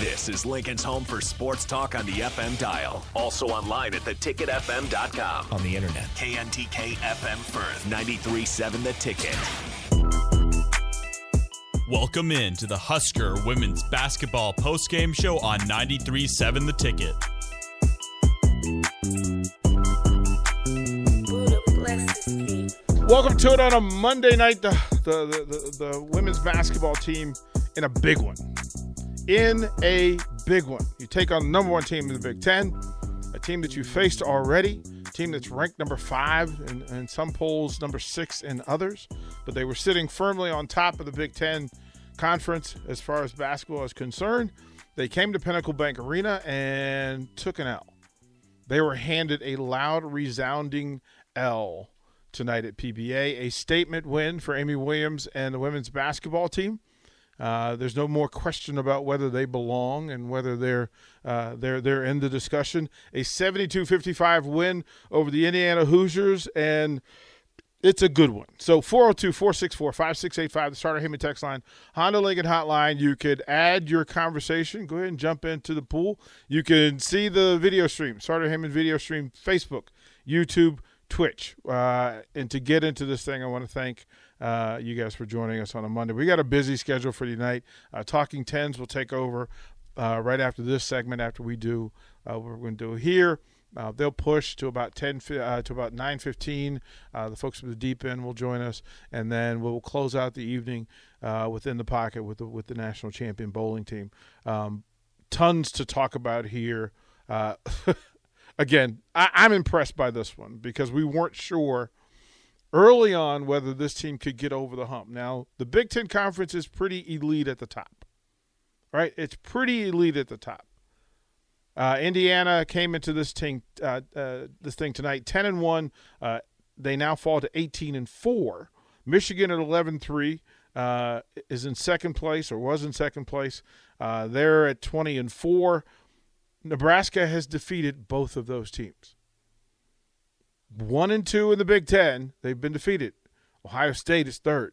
This is Lincoln's home for sports talk on the FM dial. Also online at theticketfm.com. On the internet. KNTK FM Firth, 93.7 The Ticket. Welcome in to the Husker women's basketball postgame show on 93.7 The Ticket. Welcome to it on a Monday night. The, the, the, the, women's basketball team in a big one. In a big one. You take on the number one team in the Big Ten, a team that you faced already, a team that's ranked number five in some polls, number six in others, but they were sitting firmly on top of the Big Ten conference as far as basketball is concerned. They came to Pinnacle Bank Arena and took an L. They were handed a loud, resounding L tonight at PBA. A statement win for Amy Williams and the women's basketball team. Uh, there's no more question about whether they belong and whether they're uh, they're they're in the discussion. A 72-55 win over the Indiana Hoosiers, and it's a good one. So 402-464-5685, the Sartor Hamann text line, Honda Lincoln hotline. You could add your conversation. Go ahead and jump into the pool. You can see the video stream, Sartor Hamann video stream, Facebook, YouTube. Twitch. Uh, and to get into this thing, I want to thank uh, you guys for joining us on a Monday. We got a busy schedule for tonight. Uh, Talking Tens will take over uh, right after this segment. After we do, uh, we're going to do here. Uh, they'll push to about ten uh, to about nine fifteen. Uh, the folks from the deep end will join us, and then we'll close out the evening uh, within the pocket with the with the national champion bowling team. Um, tons to talk about here. again, I, I'm impressed by this one because we weren't sure early on whether this team could get over the hump. Now, the Big Ten Conference is pretty elite at the top, right? It's pretty elite at the top. Uh, Indiana came into this thing, uh, uh, this thing tonight, ten and one. Uh, they now fall to eighteen and four. Michigan at 11-3 uh, is in second place or was in second place. Uh, they're at twenty and four. Nebraska has defeated both of those teams. One and two in the Big Ten, they've been defeated. Ohio State is third.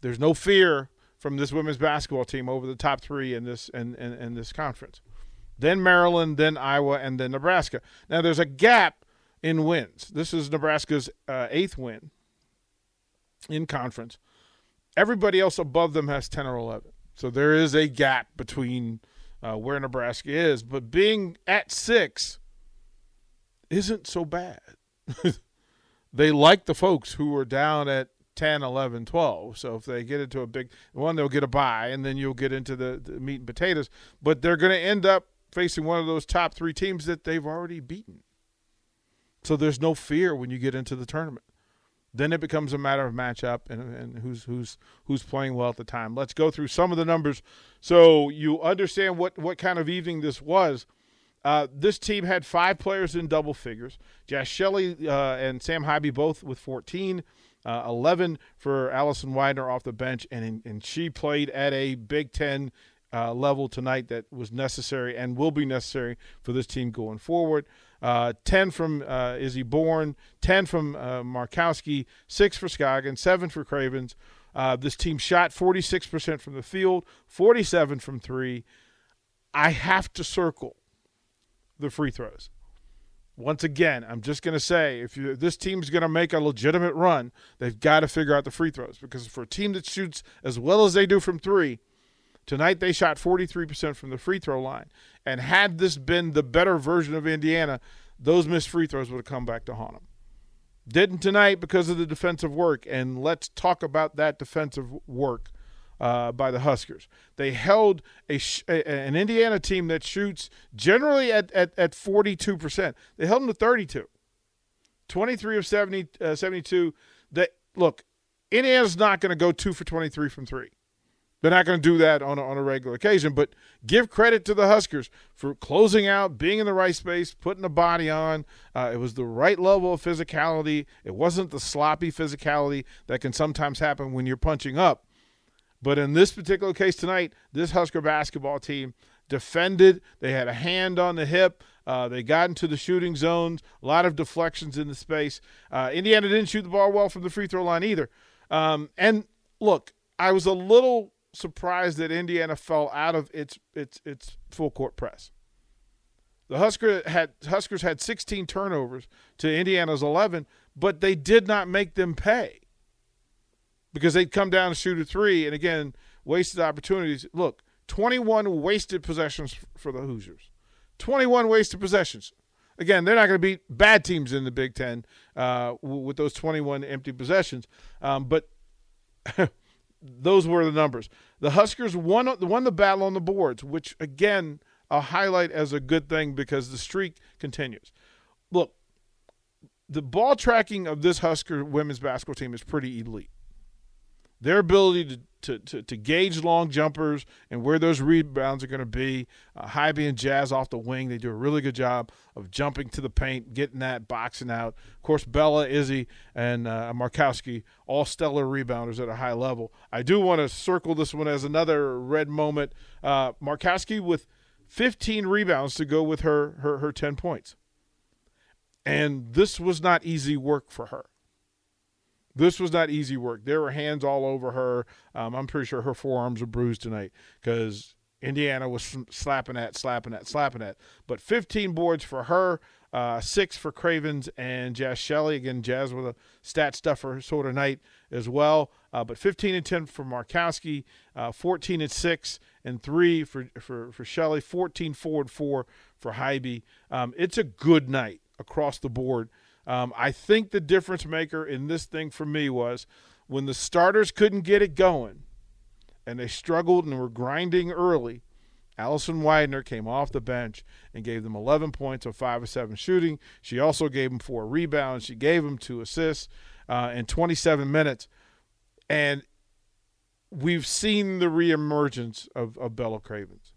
There's no fear from this women's basketball team over the top three in this in, in, in this conference. Then Maryland, then Iowa, and then Nebraska. Now there's a gap in wins. This is Nebraska's uh, eighth win in conference. Everybody else above them has 10 or 11. So there is a gap between – uh, where Nebraska is, but being at six isn't so bad. they like the folks who are down at 10, 11, 12. So if they get into a big one, they'll get a buy, and then you'll get into the, the meat and potatoes. But they're going to end up facing one of those top three teams that they've already beaten. So there's no fear when you get into the tournament. Then it becomes a matter of matchup and, and who's who's who's playing well at the time. Let's go through some of the numbers so you understand what what kind of evening this was. Uh, this team had five players in double figures. Jaz Shelley uh, and Sam Haiby both with 14, uh, 11 for Allison Weidner off the bench, and and she played at a Big Ten uh, level tonight that was necessary and will be necessary for this team going forward. Uh, 10 from uh, Izzy Bourne, 10 from Markowski, 6 for Scoggin, 7 for Cravens. This team shot 46% from the field, 47 from three. I have to circle the free throws. Once again, I'm just going to say if you, this team's going to make a legitimate run, they've got to figure out the free throws because for a team that shoots as well as they do from three, tonight they shot 43% from the free throw line. And had this been the better version of Indiana, those missed free throws would have come back to haunt them. Didn't tonight because of the defensive work. And let's talk about that defensive work uh, by the Huskers. They held a, a, an Indiana team that shoots generally at, at, at 42%. They held them to 32. 23 of 70, uh, 72. That, look, Indiana's not going to go two for 23 from three. They're not going to do that on a, on a regular occasion, but give credit to the Huskers for closing out, being in the right space, putting the body on. Uh, it was the right level of physicality. It wasn't the sloppy physicality that can sometimes happen when you're punching up. But in this particular case tonight, this Husker basketball team defended. They had a hand on the hip. Uh, they got into the shooting zones. A lot of deflections in the space. Uh, Indiana didn't shoot the ball well from the free throw line either. Um, and look, I was a little surprised that Indiana fell out of its its its full court press. The Husker had Huskers had 16 turnovers to Indiana's 11, but they did not make them pay because they'd come down and shoot a three, and again wasted opportunities. Look, 21 wasted possessions for the Hoosiers. 21 wasted possessions. Again, they're not going to beat bad teams in the Big Ten uh, with those 21 empty possessions, um, but those were the numbers. The Huskers won won the battle on the boards, which again I'll highlight as a good thing because the streak continues. Look, the ball tracking of this Husker women's basketball team is pretty elite. Their ability to to, to, to gauge long jumpers and where those rebounds are going to be. Uh, Haiby and Jaz off the wing, they do a really good job of jumping to the paint, getting that, boxing out. Of course, Bella, Izzy, and uh, Markowski, all stellar rebounders at a high level. I do want to circle this one as another red moment. Uh, Markowski with 15 rebounds to go with her, her, her 10 points. And this was not easy work for her. This was not easy work. There were hands all over her. Um, I'm pretty sure her forearms were bruised tonight because Indiana was slapping at, slapping at, slapping at. But 15 boards for her, uh, six for Cravens and Jaz Shelley. Again, Jaz with a stat stuffer sort of night as well. Uh, but 15 and 10 for Markowski, uh, 14 and 6 and 3 for, for, for Shelley, 14 4 and 4 for Haiby. Um, it's a good night across the board um, I think the difference maker in this thing for me was when the starters couldn't get it going and they struggled and were grinding early. Allison Weidner came off the bench and gave them 11 points on 5 of 7 shooting. She also gave them four rebounds. She gave them two assists uh, in 27 minutes. And we've seen the reemergence of, of Bella Cravens.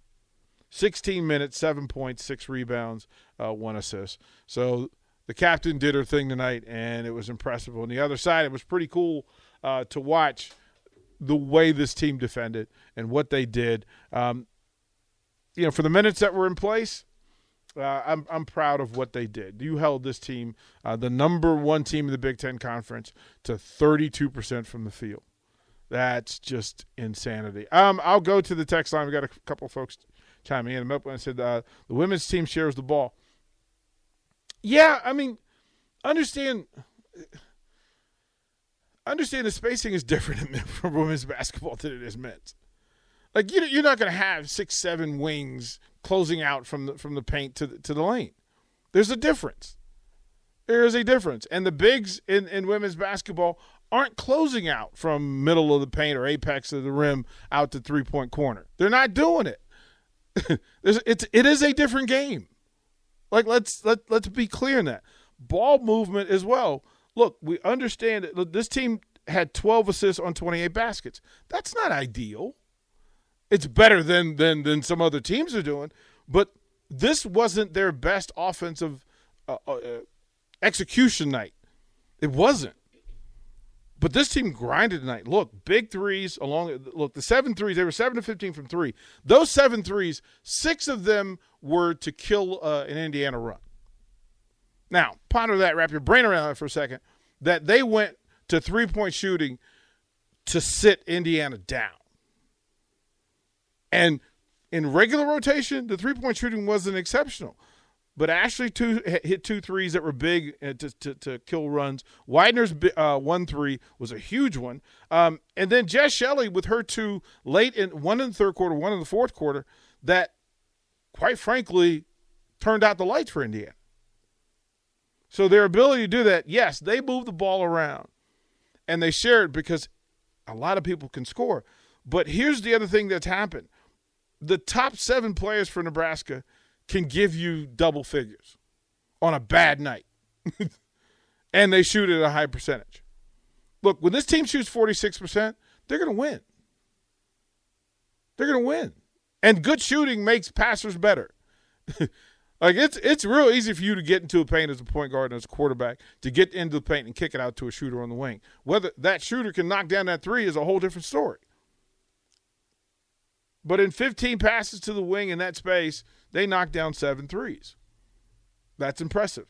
16 minutes, 7 points, 6 rebounds, uh, 1 assist. So the captain did her thing tonight, and it was impressive. On the other side, it was pretty cool uh, to watch the way this team defended and what they did. Um, you know, for the minutes that were in place, uh, I'm I'm proud of what they did. You held this team, uh, the number one team in the Big Ten Conference, to 32 percent from the field. That's just insanity. Um, I'll go to the text line. We got a couple folks chiming in. I said uh, the women's team shares the ball. Yeah, I mean, understand understand the spacing is different for women's basketball than it is men's. Like you, you're not going to have six, seven wings closing out from the from the paint to the, to the lane. There's a difference. There is a difference, and the bigs in in women's basketball aren't closing out from middle of the paint or apex of the rim out to three point corner. They're not doing it. it's it is a different game. Like let's let let's be clear in that ball movement as well. Look, we understand that this team had 12 assists on 28 baskets. That's not ideal. It's better than than than some other teams are doing, but this wasn't their best offensive uh, uh, execution night. It wasn't. But this team grinded tonight. Look, big threes along. Look, the seven threes. They were seven to fifteen from three. Those seven threes, six of them were to kill uh, an Indiana run. Now, ponder that. Wrap your brain around that for a second. That they went to three point shooting to sit Indiana down. And in regular rotation, the three point shooting wasn't exceptional. But Ashley two hit two threes that were big uh, to, to, to kill runs. Weidner's uh, one three was a huge one, um, and then Jaz Shelley with her two late in one in the third quarter, one in the fourth quarter, that quite frankly turned out the lights for Indiana. So their ability to do that, yes, they move the ball around, and they share it because a lot of people can score. But here's the other thing that's happened: the top seven players for Nebraska can give you double figures on a bad night. and they shoot at a high percentage. Look, when this team shoots 46%, they're going to win. They're going to win. And good shooting makes passers better. like it's it's real easy for you to get into a paint as a point guard and as a quarterback to get into the paint and kick it out to a shooter on the wing. Whether that shooter can knock down that three is a whole different story. But in 15 passes to the wing in that space, they knocked down seven threes. That's impressive.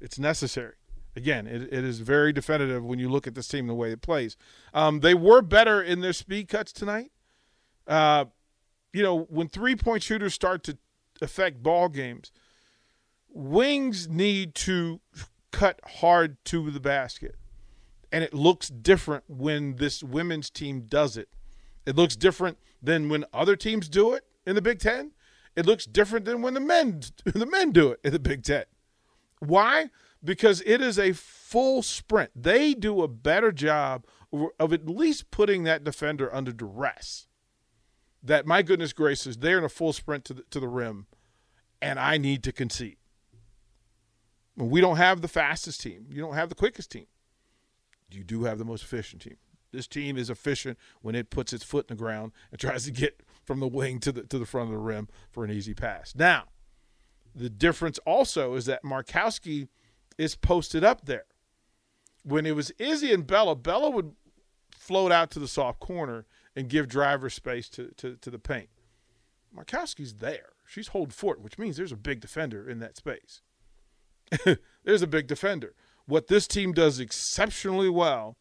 It's necessary. Again, it, it is very definitive when you look at this team the way it plays. Um, they were better in their speed cuts tonight. Uh, you know, when three point shooters start to affect ball games, wings need to cut hard to the basket. And it looks different when this women's team does it. It looks different than when other teams do it in the Big Ten. It looks different than when the men the men do it in the Big Ten. Why? Because it is a full sprint. They do a better job of at least putting that defender under duress. That my goodness gracious, they're in a full sprint to the, to the rim, and I need to concede. We don't have the fastest team. You don't have the quickest team. You do have the most efficient team. This team is efficient when it puts its foot in the ground and tries to get from the wing to the to the front of the rim for an easy pass. Now, the difference also is that Markowski is posted up there. When it was Izzy and Bella, Bella would float out to the soft corner and give driver space to, to, to the paint. Markowski's there. She's hold fort, which means there's a big defender in that space. there's a big defender. What this team does exceptionally well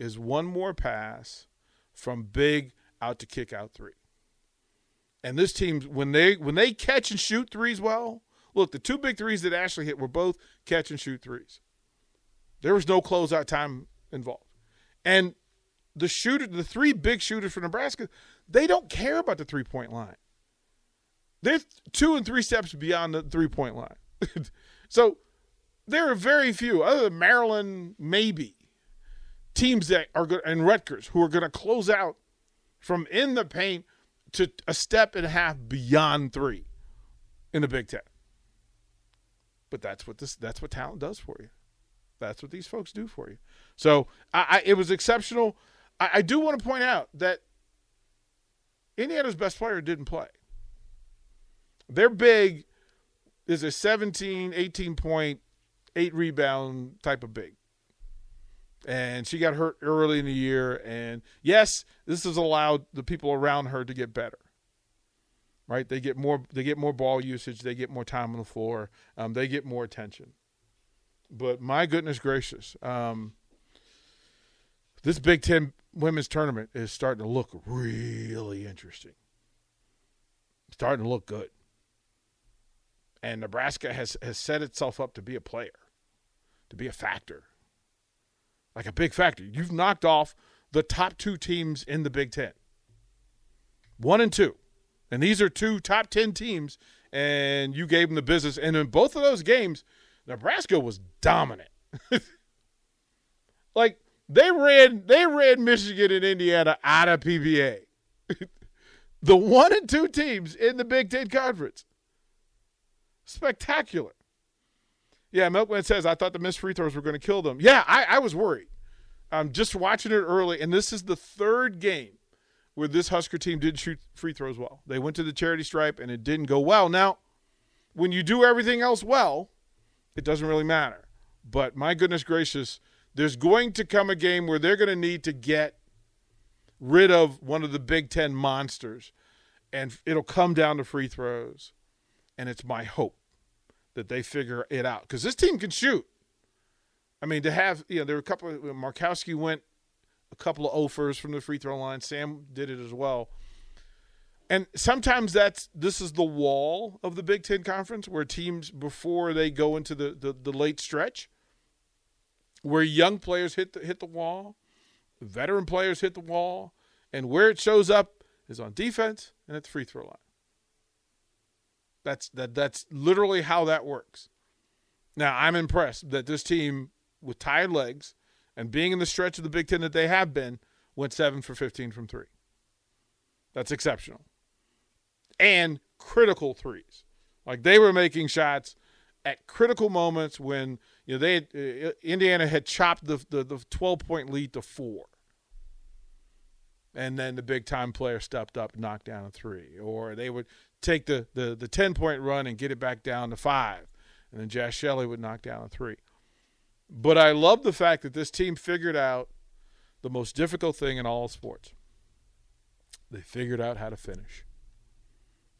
is one more pass from big out to kick out three. And this team, when they when they catch and shoot threes well, look, the two big threes that Ashley hit were both catch and shoot threes. There was no closeout time involved. And the shooter, the three big shooters for Nebraska, they don't care about the three point line. They're two and three steps beyond the three point line. so there are very few, other than Maryland, maybe, teams that are good, and Rutgers, who are going to close out from in the paint to a step and a half beyond three in the Big Ten. But that's what this that's what talent does for you. That's what these folks do for you. So I, I it was exceptional. I, I do want to point out that Indiana's best player didn't play. Their big is a 17, 18 point eight rebound type of big. And she got hurt early in the year. And yes, this has allowed the people around her to get better. Right? They get more. They get more ball usage. They get more time on the floor. Um, they get more attention. But my goodness gracious, um, this Big Ten women's tournament is starting to look really interesting. Starting to look good and Nebraska has has set itself up to be a player, to be a factor, like a big factor. You've knocked off the top two teams in the Big Ten, one and two, and these are two top ten teams, and you gave them the business. And in both of those games, Nebraska was dominant. like they ran they ran Michigan and Indiana out of PBA. the one and two teams in the Big Ten Conference. Spectacular. Yeah, Milkman says, I thought the missed free throws were going to kill them. Yeah, I, I was worried. I'm just watching it early, and this is the third game where this Husker team did shoot free throws well. They went to the charity stripe, and it didn't go well. Now, when you do everything else well, it doesn't really matter. But my goodness gracious, there's going to come a game where they're going to need to get rid of one of the Big Ten monsters, and it'll come down to free throws. And it's my hope that they figure it out because this team can shoot. I mean, to have you know, there were a couple. Of, Markowski went a couple of offers from the free throw line. Sam did it as well. And sometimes that's this is the wall of the Big Ten Conference where teams before they go into the, the, the late stretch, where young players hit the hit the wall, veteran players hit the wall, and where it shows up is on defense and at the free throw line. That's that that's literally how that works. Now, I'm impressed that this team with tired legs and being in the stretch of the Big 10 that they have been went 7 for 15 from 3. That's exceptional. And critical threes. Like they were making shots at critical moments when you know they had, uh, Indiana had chopped the, the the 12 point lead to 4 and then the big time player stepped up and knocked down a three. Or they would take the, the, the 10 point run and get it back down to five. And then Jaz Shelley would knock down a three. But I love the fact that this team figured out the most difficult thing in all sports. They figured out how to finish.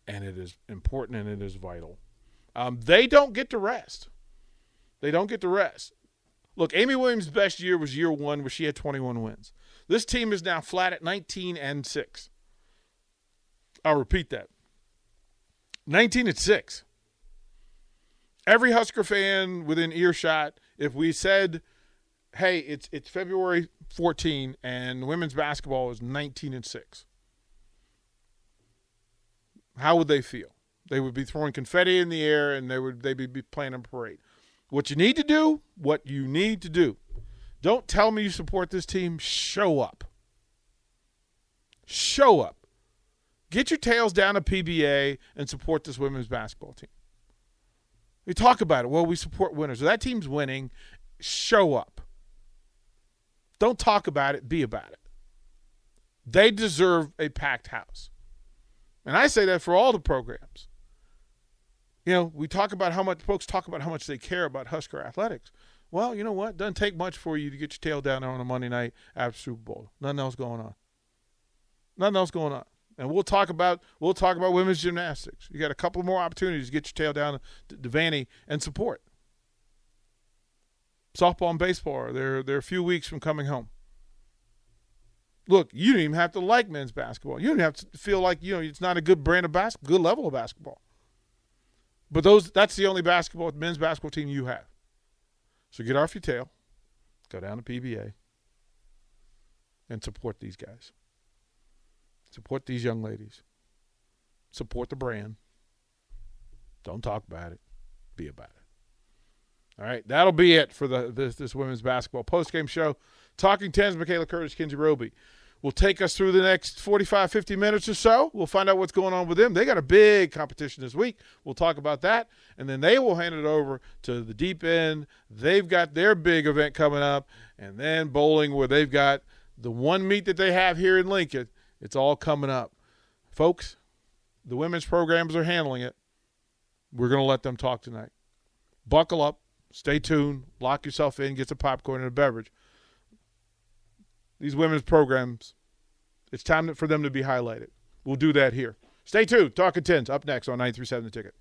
And it is important and it is vital. Um, they don't get to rest. They don't get to rest. Look, Amy Williams' best year was year one, where she had 21 wins. This team is now flat at 19 and 6. I'll repeat that. 19 and 6. Every Husker fan within earshot, if we said, hey, it's it's February 14 and women's basketball is 19 and 6. How would they feel? They would be throwing confetti in the air and they would they would be playing a parade. What you need to do, what you need to do. Don't tell me you support this team, show up. Show up. Get your tails down to PBA and support this women's basketball team. We talk about it. Well, we support winners. If that team's winning, show up. Don't talk about it, be about it. They deserve a packed house. And I say that for all the programs. You know, we talk about how much folks talk about how much they care about Husker athletics. Well, you know what? Doesn't take much for you to get your tail down there on a Monday night after Super Bowl. Nothing else going on. Nothing else going on. And we'll talk about we'll talk about women's gymnastics. You got a couple more opportunities to get your tail down to, Vanny and support. Softball and baseball, they're they're a few weeks from coming home. Look, you don't even have to like men's basketball. You don't have to feel like you know it's not a good brand of basketball, good level of basketball. But those that's the only basketball men's basketball team you have. So get off your tail, go down to PBA, and support these guys. Support these young ladies. Support the brand. Don't talk about it. Be about it. All right, that'll be it for the this, this women's basketball postgame show. Talking Tens, Michaela Curtis, Kinsey Roby will take us through the next 45, 50 minutes or so. We'll find out what's going on with them. They got a big competition this week. We'll talk about that. And then they will hand it over to the deep end. They've got their big event coming up. And then bowling, where they've got the one meet that they have here in Lincoln. It's all coming up. Folks, the women's programs are handling it. We're going to let them talk tonight. Buckle up. Stay tuned. Lock yourself in. Get some popcorn and a beverage these women's programs, it's time for them to be highlighted. We'll do that here. Stay tuned. Talking Tens up next on 937 The Ticket.